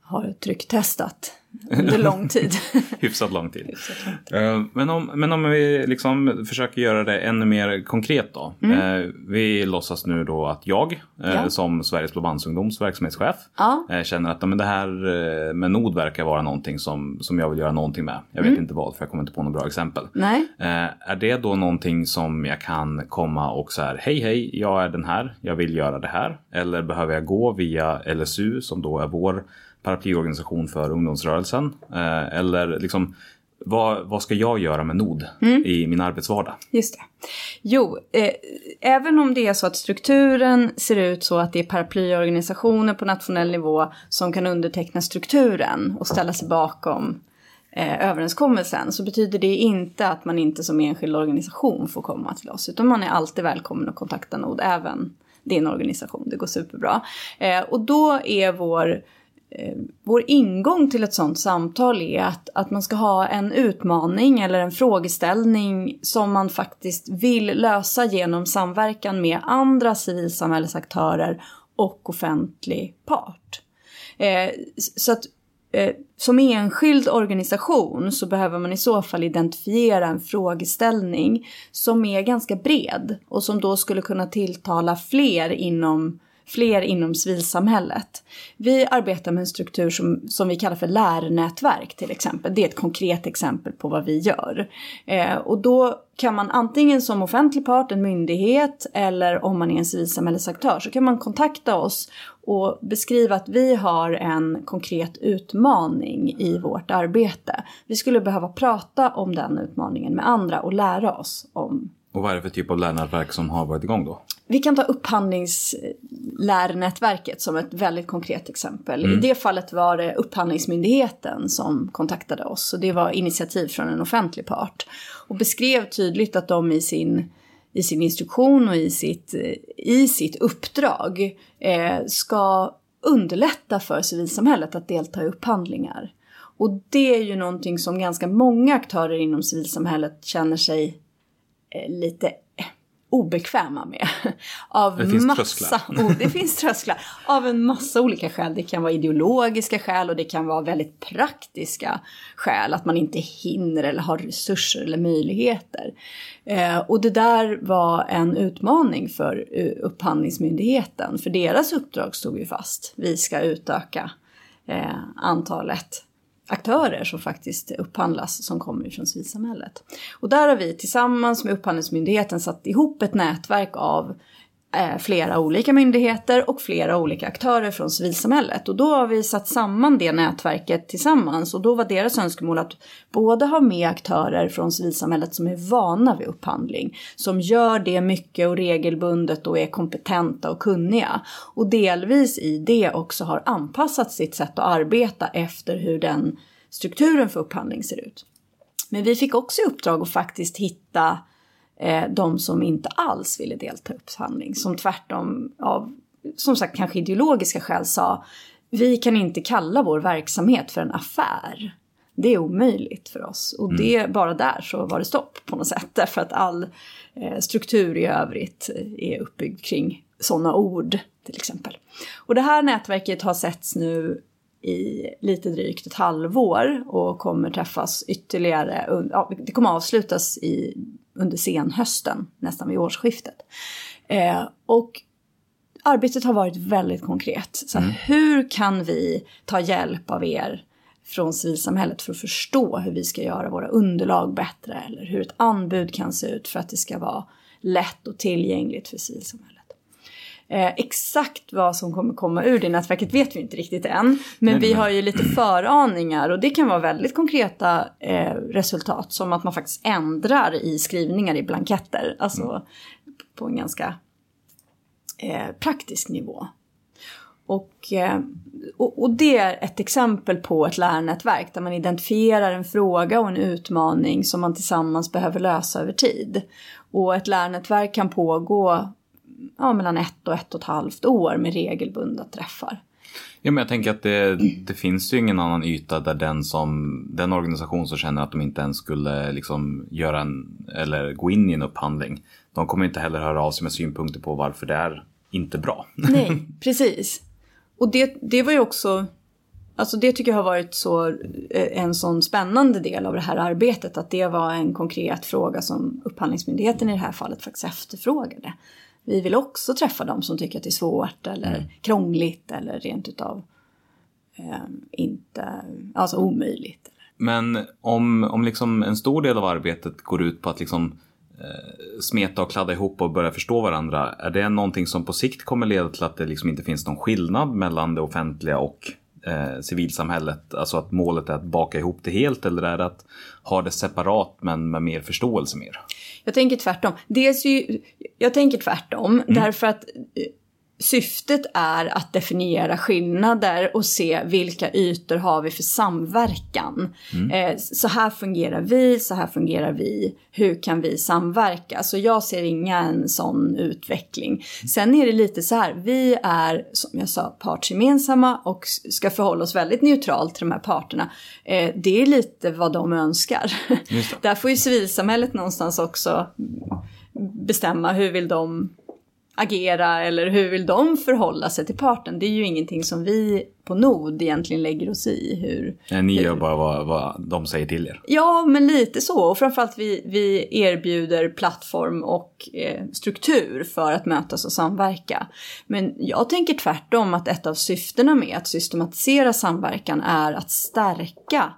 har trycktestat under lång tid. Hyfsat lång tid. Hyfsat lång tid. Uh, men, om, men om vi liksom försöker göra det ännu mer konkret då. Mm. Uh, vi låtsas nu då att jag uh, ja. som Sveriges Blåbandsungdoms verksamhetschef ja. känner att men det här med Nod verkar vara någonting som, som jag vill göra någonting med. Jag vet mm. inte vad för jag kommer inte på något bra exempel. Nej. är det då någonting som jag kan komma och så här hej hej jag är den här, jag vill göra det här. Eller behöver jag gå via LSU som då är vår paraplyorganisation för ungdomsrörelsen? Eh, eller liksom, vad, vad ska jag göra med NOD mm. i min arbetsvardag? Just det. Jo, eh, även om det är så att strukturen ser ut så att det är paraplyorganisationer på nationell nivå som kan underteckna strukturen och ställa sig bakom eh, överenskommelsen så betyder det inte att man inte som enskild organisation får komma till oss utan man är alltid välkommen att kontakta NOD, även din organisation. Det går superbra. Eh, och då är vår Eh, vår ingång till ett sånt samtal är att, att man ska ha en utmaning eller en frågeställning som man faktiskt vill lösa genom samverkan med andra civilsamhällesaktörer och offentlig part. Eh, så att eh, som enskild organisation så behöver man i så fall identifiera en frågeställning som är ganska bred och som då skulle kunna tilltala fler inom fler inom civilsamhället. Vi arbetar med en struktur som, som vi kallar för lärnätverk till exempel. Det är ett konkret exempel på vad vi gör. Eh, och då kan man antingen som offentlig part, en myndighet eller om man är en civilsamhällesaktör så kan man kontakta oss och beskriva att vi har en konkret utmaning i vårt arbete. Vi skulle behöva prata om den utmaningen med andra och lära oss om och vad är det för typ av lärnätverk som har varit igång då? Vi kan ta upphandlingslärnätverket som ett väldigt konkret exempel. Mm. I det fallet var det Upphandlingsmyndigheten som kontaktade oss och det var initiativ från en offentlig part. Och beskrev tydligt att de i sin, i sin instruktion och i sitt, i sitt uppdrag eh, ska underlätta för civilsamhället att delta i upphandlingar. Och det är ju någonting som ganska många aktörer inom civilsamhället känner sig lite obekväma med. Av det finns massa, trösklar. Oh, det finns trösklar. Av en massa olika skäl. Det kan vara ideologiska skäl och det kan vara väldigt praktiska skäl. Att man inte hinner eller har resurser eller möjligheter. Eh, och det där var en utmaning för uh, Upphandlingsmyndigheten. För deras uppdrag stod ju fast. Vi ska utöka eh, antalet aktörer som faktiskt upphandlas som kommer från civilsamhället. Och där har vi tillsammans med Upphandlingsmyndigheten satt ihop ett nätverk av Eh, Eh, flera olika myndigheter och flera olika aktörer från civilsamhället. Och då har vi satt samman det nätverket tillsammans och då var deras önskemål att både ha med aktörer från civilsamhället som är vana vid upphandling, som gör det mycket och regelbundet och är kompetenta och kunniga. Och delvis i det också har anpassat sitt sätt att arbeta efter hur den strukturen för upphandling ser ut. Men vi fick också i uppdrag att faktiskt hitta eh, de som inte alls ville delta i upphandling. Som tvärtom av, som sagt, kanske ideologiska skäl sa vi kan inte kalla vår verksamhet för en affär. Det är omöjligt för oss. Och det, mm. bara där så var det stopp på något sätt. Därför att all eh, struktur i övrigt är uppbyggd kring sådana ord till exempel. Och det här nätverket har setts nu i lite drygt ett halvår och kommer träffas ytterligare. Ja, det kommer avslutas i under senhösten, nästan vid årsskiftet. Eh, och arbetet har varit väldigt konkret. Så mm. Hur kan vi ta hjälp av er från civilsamhället för att förstå hur vi ska göra våra underlag bättre eller hur ett anbud kan se ut för att det ska vara lätt och tillgängligt för civilsamhället. Eh, exakt vad som kommer komma ur det nätverket vet vi inte riktigt än. Men vi har ju lite föraningar och det kan vara väldigt konkreta eh, resultat. Som att man faktiskt ändrar i skrivningar i blanketter. Alltså mm. på en ganska eh, praktisk nivå. Och, eh, och, och, det är ett exempel på ett lärnätverk där man identifierar en fråga och en utmaning som man tillsammans behöver lösa över tid. Och ett lärnätverk kan pågå ja, mellan ett och ett och ett halvt år med regelbundna träffar. Ja, men jag tänker att det, det, finns ju ingen annan yta där den, som, den organisation som känner att de inte ens skulle liksom göra en, eller gå in i en upphandling, de kommer inte heller höra av sig med synpunkter på varför det är inte bra. Nej, precis. Och det, det var ju också, alltså det tycker jag har varit så, eh, en sån spännande del av det här arbetet. Att det var en konkret fråga som Upphandlingsmyndigheten i det här fallet faktiskt efterfrågade. Vi vill också träffa dem som tycker att det är svårt eller mm. krångligt eller rent utav eh, inte, alltså omöjligt. Men om, om liksom en stor del av arbetet går ut på att liksom eh, smeta och kladda ihop och börja förstå varandra. Är det någonting som på sikt kommer leda till att det liksom inte finns någon skillnad mellan det offentliga och eh, civilsamhället? Alltså att målet är att baka ihop det helt eller är det att ha det separat men med mer förståelse mer? Jag tänker tvärtom. Dels ju, jag tänker tvärtom mm. därför att eh, Syftet är att definiera skillnader och se vilka ytor har vi för samverkan. Mm. Eh, så här fungerar vi, så här fungerar vi, hur kan vi samverka? Så jag ser ingen sån utveckling. Sen är det lite så här, vi är som jag sa partsgemensamma och ska förhålla oss väldigt neutralt till de här parterna. Eh, det är lite vad de önskar. Där får ju civilsamhället någonstans också bestämma hur vill de agera eller hur vill de förhålla sig till parten? Det är ju ingenting som vi på Nod egentligen lägger oss i. Hur, ja, ni hur... gör bara vad, vad de säger till er. Ja, men lite så. Och framförallt vi, vi erbjuder plattform och eh, struktur för att mötas och samverka. Men jag tänker tvärtom att ett av syftena med att systematisera samverkan är att stärka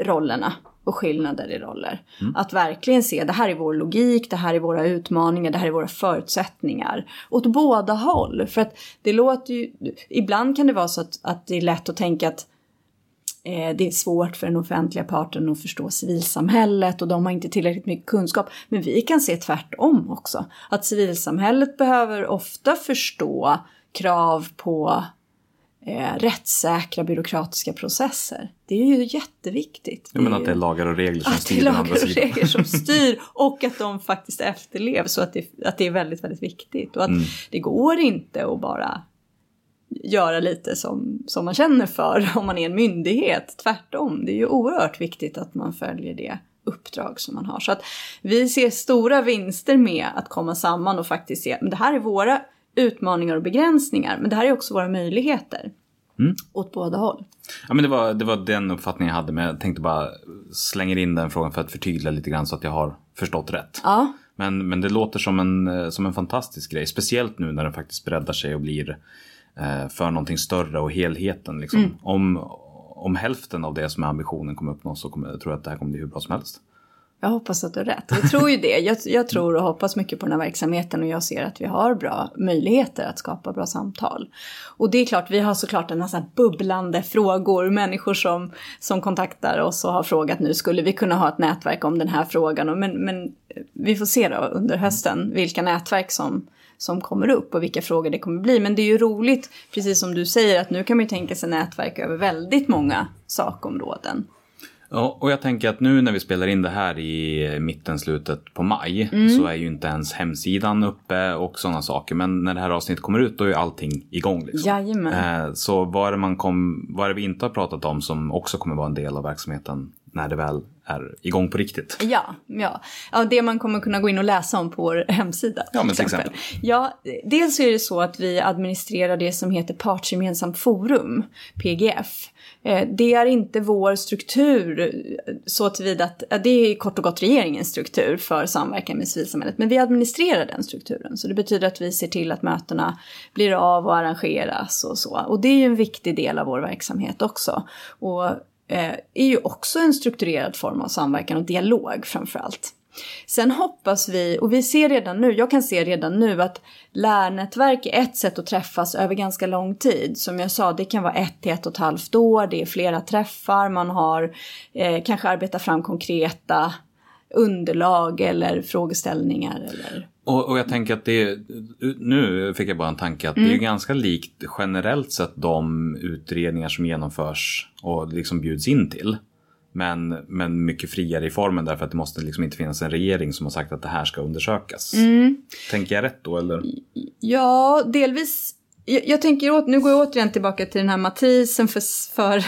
rollerna och skillnader i roller. Mm. Att verkligen se, det här är vår logik, det här är våra utmaningar, det här är våra förutsättningar. Åt båda håll. För att det låter ju, ibland kan det vara så att, att det är lätt att tänka att eh, det är svårt för den offentliga parten att förstå civilsamhället och de har inte tillräckligt mycket kunskap. Men vi kan se tvärtom också. Att civilsamhället behöver ofta förstå krav på eh, rättssäkra byråkratiska processer. Det är ju jätteviktigt. Jag menar att det är lagar och regler som styr. Att det är lagar och regler som styr och att de faktiskt efterlevs så att det, att det är väldigt, väldigt viktigt. Och att mm. det går inte att bara göra lite som, som man känner för om man är en myndighet. Tvärtom, det är ju oerhört viktigt att man följer det uppdrag som man har. Så att vi ser stora vinster med att komma samman och faktiskt se, men det här är våra utmaningar och begränsningar. Men det här är också våra möjligheter. Mm. Åt båda håll. Ja, men det, var, det var den uppfattningen jag hade, men jag tänkte bara slänga in den frågan för att förtydliga lite grann så att jag har förstått rätt. Ja. Men, men det låter som en, som en fantastisk grej, speciellt nu när den faktiskt breddar sig och blir eh, för någonting större och helheten. Liksom. Mm. Om, om hälften av det som är ambitionen kommer uppnås så kommer, jag tror jag att det här kommer bli hur bra som helst. Jag hoppas att du har rätt. Jag tror ju det. Jag, jag, tror och hoppas mycket på den här verksamheten och jag ser att vi har bra möjligheter att skapa bra samtal. Och det är klart, vi har såklart en massa bubblande frågor. Människor som, som kontaktar oss och har frågat nu, skulle vi kunna ha ett nätverk om den här frågan? Men, men vi får se då under hösten vilka nätverk som, som kommer upp och vilka frågor det kommer bli. Men det är ju roligt, precis som du säger, att nu kan man ju tänka sig nätverk över väldigt många sakområden. Ja, och jag tänker att nu när vi spelar in det här i mitten, slutet på maj mm. så är ju inte ens hemsidan uppe och sådana saker. Men när det här avsnittet kommer ut då är allting igång. Liksom. Jajamän. Eh, så vad är, det man kom, vad är vi inte har pratat om som också kommer vara en del av verksamheten när det väl är igång på riktigt. Ja, ja. ja det man kommer kunna gå in och läsa om på vår hemsida. Ja, men till exempel. Ja, dels är det så att vi administrerar det som heter Partsgemensamt forum, PGF. Eh, det är inte vår struktur så tillvida att det är kort och gott regeringens struktur för samverkan med civilsamhället. Men vi administrerar den strukturen. Så det betyder att vi ser till att mötena blir av och arrangeras och så. Och det är ju en viktig del av vår verksamhet också. Och eh, är ju också en strukturerad form av samverkan och dialog framförallt. Sen hoppas vi, och vi ser redan nu, jag kan se redan nu att lärnätverk är ett sätt att träffas över ganska lång tid. Som jag sa, det kan vara ett till ett och ett halvt år, det är flera träffar, man har eh, kanske arbetat fram konkreta underlag eller frågeställningar. Eller... Och, och jag tänker att det, nu fick jag bara en tanke att mm. det är ganska likt generellt sett de utredningar som genomförs och liksom bjuds in till. Men, men mycket friare i formen därför att det måste liksom inte finnas en regering som har sagt att det här ska undersökas. Mm. Tänker jag rätt då eller? Ja, delvis. Jag, jag tänker, nu går jag återigen tillbaka till den här matrisen för, för,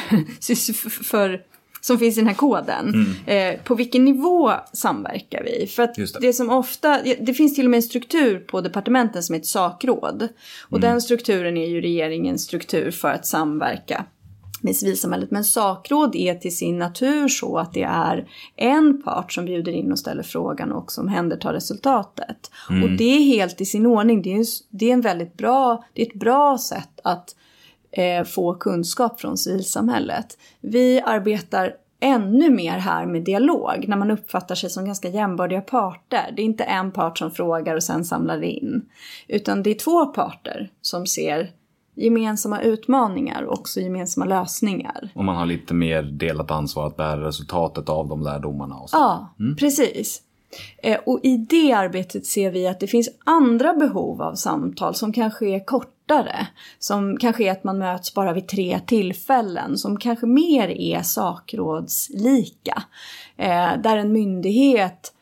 för som finns i den här koden. Mm. Eh, på vilken nivå samverkar vi? För att det. det. som ofta, det finns till och med en struktur på departementen som heter sakråd. Och mm. den strukturen är ju regeringens struktur för att samverka med civilsamhället. Men sakråd är till sin natur så att det är en part som bjuder in och ställer frågan och som händertar resultatet. Mm. Och det är helt i sin ordning. Det är, det är en väldigt bra, det är ett bra sätt att eh, få kunskap från civilsamhället. Vi arbetar ännu mer här med dialog när man uppfattar sig som ganska jämbördiga parter. Det är inte en part som frågar och sen samlar in. Utan det är två parter som ser gemensamma utmaningar och också gemensamma lösningar. Och man har lite mer delat ansvar att bära resultatet av de lärdomarna. Och så. Ja, mm. precis. Eh, och i det arbetet ser vi att det finns andra behov av samtal som kanske är kortare. Som kanske är att man möts bara vid tre tillfällen. Som kanske mer är sakrådslika. Eh, där en myndighet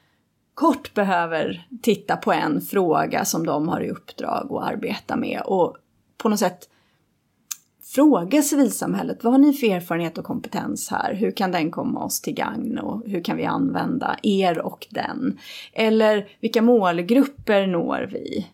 kort behöver titta på en fråga som de har i uppdrag att arbeta med. Och på något sätt fråga civilsamhället. Vad har ni för erfarenhet och kompetens här? Hur kan den komma oss till gagn och hur kan vi använda er och den? Eller vilka målgrupper når vi?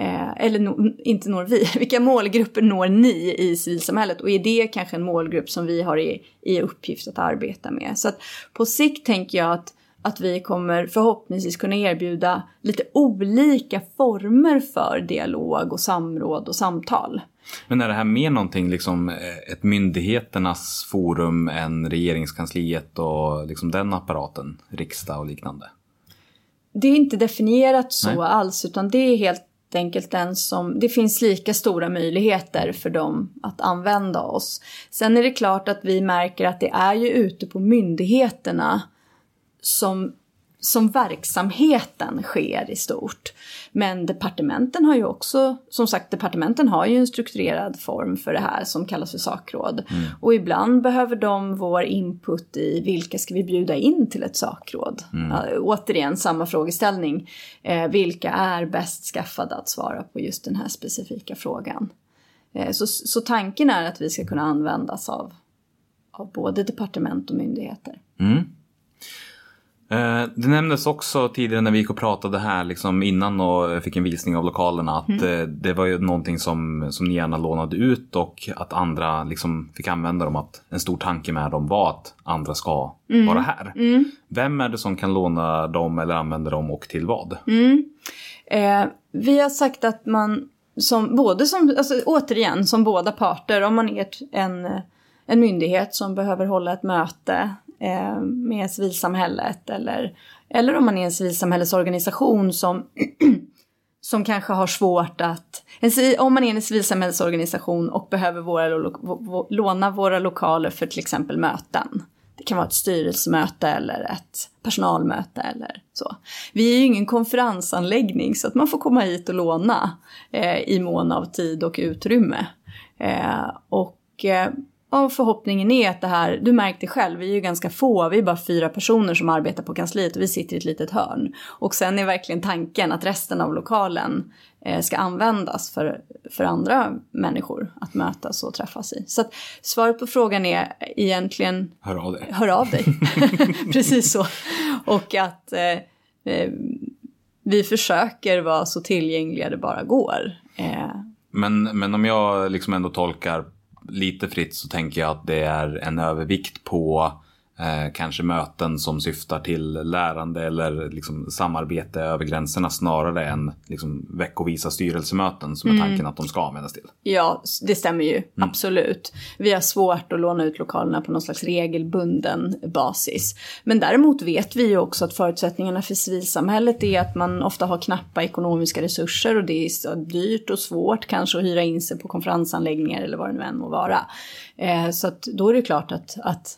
Eh, eller no, inte når vi, vilka målgrupper når ni i civilsamhället? Och är det kanske en målgrupp som vi har i, i uppgift att arbeta med? Så att på sikt tänker jag att att vi kommer förhoppningsvis kunna erbjuda lite olika former för dialog och samråd och samtal. Men är det här mer någonting, liksom eh, ett myndigheternas forum än regeringskansliet och liksom den apparaten, riksdag och liknande? Det är inte definierat så Nej. alls, utan det är helt enkelt den som, det finns lika stora möjligheter för dem att använda oss. Sen är det klart att vi märker att det är ju ute på myndigheterna som, som verksamheten sker i stort. Men departementen har ju också, som sagt, departementen har ju en strukturerad form för det här som kallas för sakråd. Mm. Och ibland behöver de vår input i vilka ska vi bjuda in till ett sakråd? Mm. Uh, återigen samma frågeställning. Uh, vilka är bäst skaffade att svara på just den här specifika frågan? Uh, så, så tanken är att vi ska kunna användas av, av både departement och myndigheter. Mm. Eh, det nämndes också tidigare när vi gick och pratade här liksom innan och fick en visning av lokalerna att mm. Eh, det var ju någonting som, som ni gärna lånade ut och att andra liksom fick använda dem. Att en stor tanke med dem var att andra ska mm. vara här. Mm. Vem är det som kan låna dem eller använda dem och till vad? Mm. Eh, vi har sagt att man som både som, alltså återigen som båda parter, om man är en, en myndighet som behöver hålla ett möte eh, med civilsamhället eller, eller om man är en civilsamhällesorganisation som, som kanske har svårt att... En, om man är en civilsamhällesorganisation och behöver våra, låna våra lokaler för till exempel möten. Det kan vara ett styrelsemöte eller ett personalmöte eller så. Vi är ju ingen konferensanläggning så att man får komma hit och låna eh, i mån av tid och utrymme. Eh, och eh, och förhoppningen är att det här, du märkte själv, vi är ju ganska få, vi är bara fyra personer som arbetar på kansliet och vi sitter i ett litet hörn. Och sen är verkligen tanken att resten av lokalen eh, ska användas för, för andra människor att mötas och träffas i. Så att svaret på frågan är egentligen Hör av dig. Hör av dig. Precis så. Och att eh, eh, vi försöker vara så tillgängliga det bara går. Eh. Men, men om jag liksom ändå tolkar lite fritt så tänker jag att det är en övervikt på eh, kanske möten som syftar till lärande eller liksom samarbete över gränserna snarare än liksom veckovisa styrelsemöten som är Mm. tanken att de ska användas till. Ja, det stämmer ju. Absolut. Vi har svårt att låna ut lokalerna på någon slags regelbunden basis. Men däremot vet vi ju också att förutsättningarna för civilsamhället är att man ofta har knappa ekonomiska resurser och det är så dyrt och svårt kanske att hyra in sig på konferensanläggningar eller vad det nu än må vara. Eh, så att då är det klart att, att,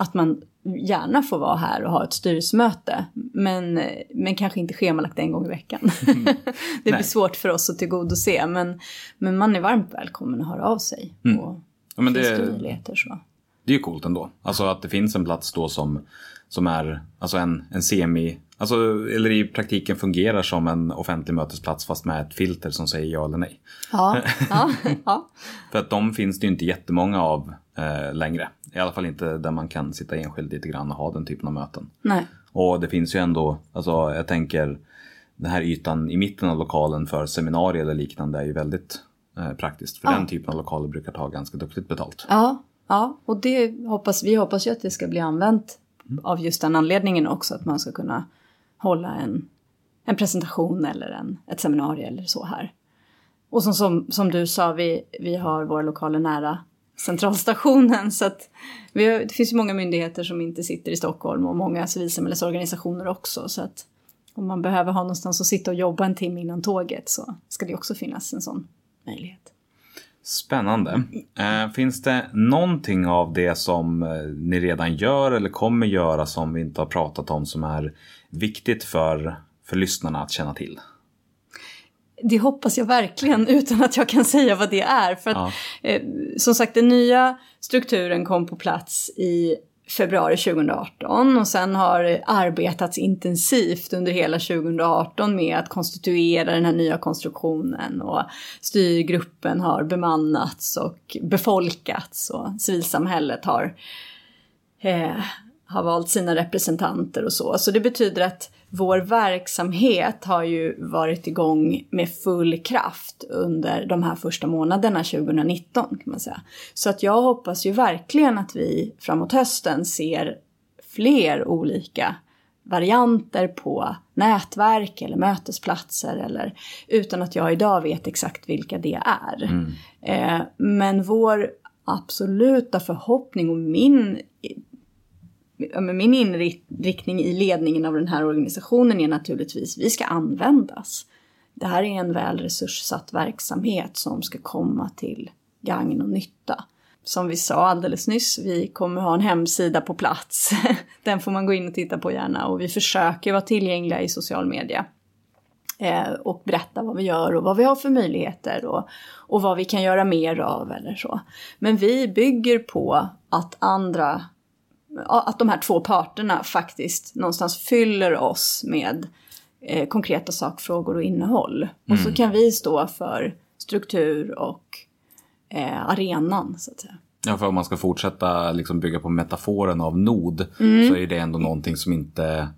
att man gärna får vara här och ha ett styrelsemöte. Men, men kanske inte schemalagt en gång i veckan. det blir Nej. svårt för oss att tillgodose. Men, men man är varmt välkommen att höra av sig. Och Ja, men det möjligheter så. det är ju coolt ändå. Alltså att det finns en plats då som, som är alltså en, en semi, alltså, eller i praktiken fungerar som en offentlig mötesplats fast med ett filter som säger ja eller nej. Ja, ja, ja. För att de finns det ju inte jättemånga av eh, längre. I alla fall inte där man kan sitta enskilt lite grann och ha den typen av möten. Nej. Och det finns ju ändå, alltså jag tänker den här ytan i mitten av lokalen för seminarier eller liknande är ju väldigt eh, praktiskt. För Ja. den typen av lokaler brukar ta ganska duktigt betalt. Ja, ja, och det hoppas vi hoppas ju att det ska bli använt av just den anledningen också. Att man ska kunna hålla en, en presentation eller en, ett seminarium eller så här. Och som, som, som du sa, vi, vi har våra lokaler nära centralstationen. Så att vi har, det finns ju många myndigheter som inte sitter i Stockholm och många civilsamhällesorganisationer också. Så att om man behöver ha någonstans att sitta och jobba en timme innan tåget så ska det också finnas en sån möjlighet. Spännande. Eh, finns det någonting av det som eh, ni redan gör eller kommer göra som vi inte har pratat om som är viktigt för, för lyssnarna att känna till? Det hoppas jag verkligen utan att jag kan säga vad det är. För att, eh, som sagt, den nya strukturen kom på plats i februari 2018 och sen har det arbetats intensivt under hela 2018 med att konstituera den här nya konstruktionen och styrgruppen har bemannats och befolkats och civilsamhället har eh, har valt sina representanter och så. Så det betyder att vår verksamhet har ju varit igång med full kraft under de här första månaderna 2019 kan man säga. Så att jag hoppas ju verkligen att vi framåt hösten ser fler olika varianter på nätverk eller mötesplatser eller utan att jag idag vet exakt vilka det är. Eh, men vår absoluta förhoppning och min min inriktning i ledningen av den här organisationen är naturligtvis vi ska användas. Det här är en väl resurssatt verksamhet som ska komma till gagn och nytta. Som vi sa alldeles nyss, vi kommer ha en hemsida på plats. Den får man gå in och titta på gärna och vi försöker vara tillgängliga i social media. Eh, och berätta vad vi gör och vad vi har för möjligheter och, och vad vi kan göra mer av eller så. Men vi bygger på att andra att de här två parterna faktiskt någonstans fyller oss med eh, konkreta sakfrågor och innehåll. Och så kan vi stå för struktur och eh, arenan så att säga. Ja, för om man ska fortsätta liksom bygga på metaforen av nod Mm. så är det ändå någonting som inte...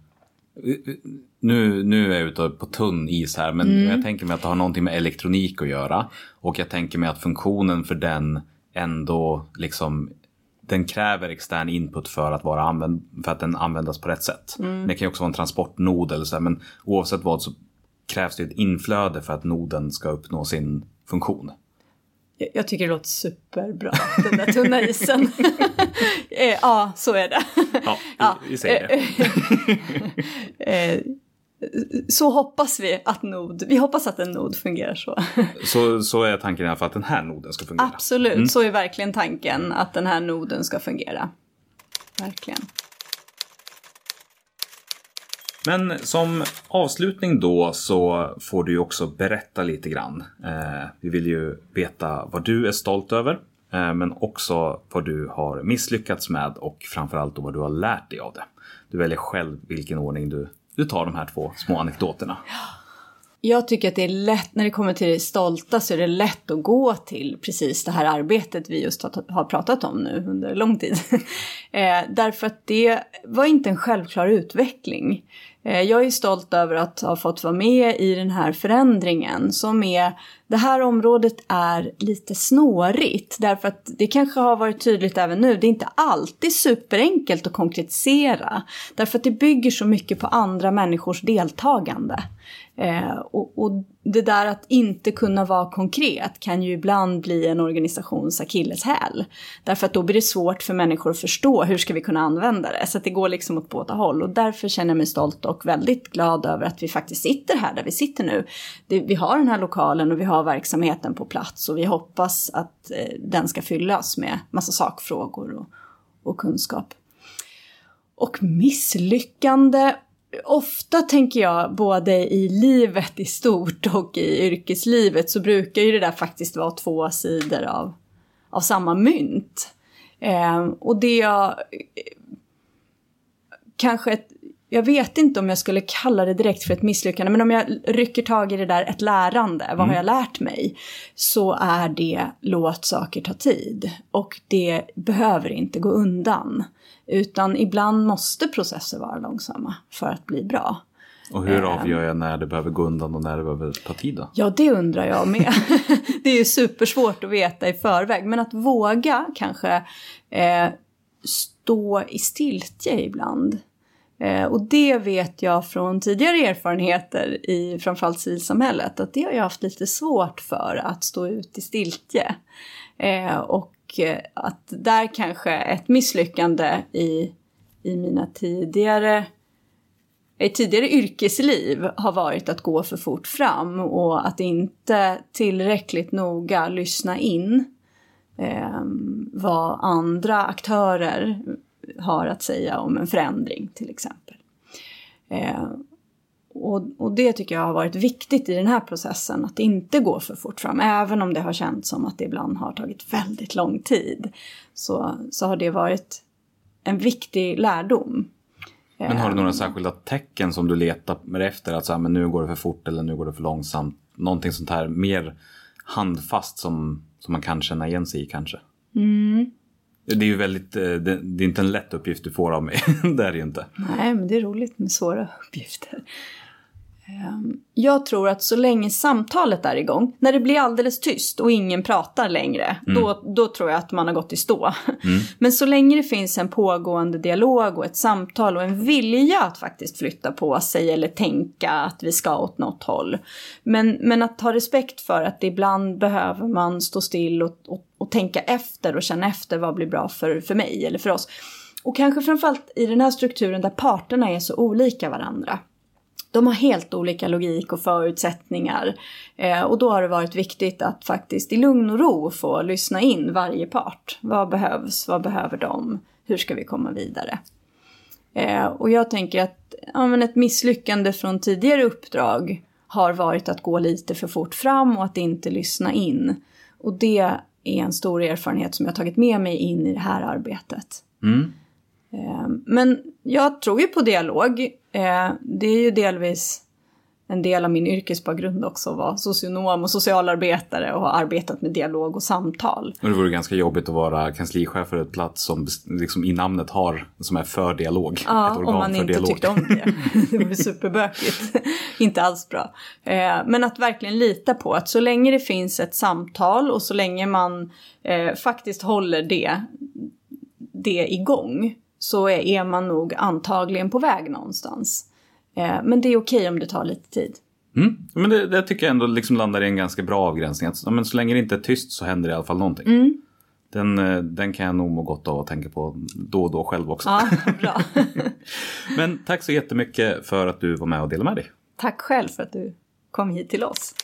Nu, nu är jag ute på tunn is här, men Mm. jag tänker mig att det har någonting med elektronik att göra. Och jag tänker mig att funktionen för den ändå liksom den kräver extern input för att, vara använd, för att den användas på rätt sätt. Mm. Det kan ju också vara en transportnod eller så, här, men oavsett vad så krävs det ett inflöde för att noden ska uppnå sin funktion. Jag, jag tycker det låter superbra, den där tunna isen. eh, ja, så är det. Ja, Ja, vi, vi säger det. Så hoppas vi att nod, vi hoppas att en nod fungerar så. Så, så är tanken i alla fall att den här noden ska fungera. Absolut, så är verkligen tanken att den här noden ska fungera. Verkligen. Men som avslutning då så får du ju också berätta lite grann. Eh, vi vill ju veta vad du är stolt över. Eh, men också vad du har misslyckats med och framförallt då vad du har lärt dig av det. Du väljer själv vilken ordning du, du tar de här två små anekdoterna. Jag tycker att det är lätt, när det kommer till det stolta så är det lätt att gå till precis det här arbetet vi just har, pratat om nu under lång tid. Eh, därför att det var inte en självklar utveckling. Eh, jag är stolt över att ha fått vara med i den här förändringen som är det här området är lite snårigt därför att det kanske har varit tydligt även nu. Det är inte alltid superenkelt att konkretisera därför att det bygger så mycket på andra människors deltagande. Eh, och, och, det där att inte kunna vara konkret kan ju ibland bli en organisations akilleshäl. Därför att då blir det svårt för människor att förstå hur ska vi kunna använda det. Så att det går liksom åt båda håll. Och därför känner jag mig stolt och väldigt glad över att vi faktiskt sitter här där vi sitter nu. Det, vi har den här lokalen och vi har verksamheten på plats och vi hoppas att eh, den ska fyllas med massa sakfrågor och, och kunskap. Och misslyckande ofta tänker jag, både i livet i stort och i yrkeslivet, så brukar ju det där faktiskt vara två sidor av, av samma mynt. Eh, och det jag... Eh, kanske jag vet inte om jag skulle kalla det direkt för ett misslyckande, men om jag rycker tag i det där ett lärande, vad mm. har jag lärt mig? Så är det låt saker ta tid. Och det behöver inte gå undan. Utan ibland måste processer vara långsamma för att bli bra. Och hur ehm. avgör jag när det behöver gå undan och när det behöver ta tid då? Ja, det undrar jag med. det är ju supersvårt att veta i förväg. Men att våga kanske eh, stå i stiltje ibland. Eh, och det vet jag från tidigare erfarenheter i framförallt civilsamhället. Att det har jag haft lite svårt för att stå ut i stiltje. Eh, och eh, att där kanske ett misslyckande i, i mina tidigare i tidigare yrkesliv har varit att gå för fort fram och att inte tillräckligt noga lyssna in eh, vad andra aktörer har att säga om en förändring till exempel. Eh, och, och, det tycker jag har varit viktigt i den här processen, att inte gå för fort fram. Även om det har känts som att det ibland har tagit väldigt lång tid. Så, så har det varit en viktig lärdom. Men har du några särskilda tecken som du letar efter? Att så här, men nu går det för fort eller nu går det för långsamt? Någonting sånt här mer handfast som, som man kan känna igen sig i kanske? Mm. Det är ju väldigt, eh, det, är inte en lätt uppgift du får av mig. det är det ju inte. Nej, men det är roligt med svåra uppgifter. Ehm, jag tror att så länge samtalet är igång, när det blir alldeles tyst och ingen pratar längre, mm. då, då tror jag att man har gått i stå. Mm. Men så länge det finns en pågående dialog och ett samtal och en vilja att faktiskt flytta på sig eller tänka att vi ska åt något håll. Men, men att ha respekt för att ibland behöver man stå still och, och, och tänka efter och känna efter vad blir bra för, för mig eller för oss. Och kanske framförallt i den här strukturen där parterna är så olika varandra. De har helt olika logik och förutsättningar. Eh, och då har det varit viktigt att faktiskt i lugn och ro få lyssna in varje part. Vad behövs? Vad behöver de? Hur ska vi komma vidare? Eh, och jag tänker att ja, men ett misslyckande från tidigare uppdrag har varit att gå lite för fort fram och att inte lyssna in. Och det är en stor erfarenhet som jag tagit med mig in i det här arbetet. Mm. Eh, men jag tror ju på dialog. Eh, det är ju delvis en del av min yrkesbakgrund också att vara socionom och socialarbetare och ha arbetat med dialog och samtal. Och det vore ganska jobbigt att vara kanslichef för ett plats som liksom i namnet har, som är för dialog. Ja, om man inte dialog. tyckte om det. det vore superbökigt. inte alls bra. Eh, men att verkligen lita på att så länge det finns ett samtal och så länge man faktiskt håller det, det igång så är man nog antagligen på väg någonstans. Eh, men det är okej om det tar lite tid. Mm. Men det, det tycker jag ändå liksom landar i en ganska bra avgränsning. Att, men så länge det inte är tyst så händer det i alla fall någonting. Mm. Den, eh, den kan jag nog må gott av att tänka på då och då själv också. Ja, bra. men tack så jättemycket för att du var med och delade med dig. Tack själv för att du kom hit till oss.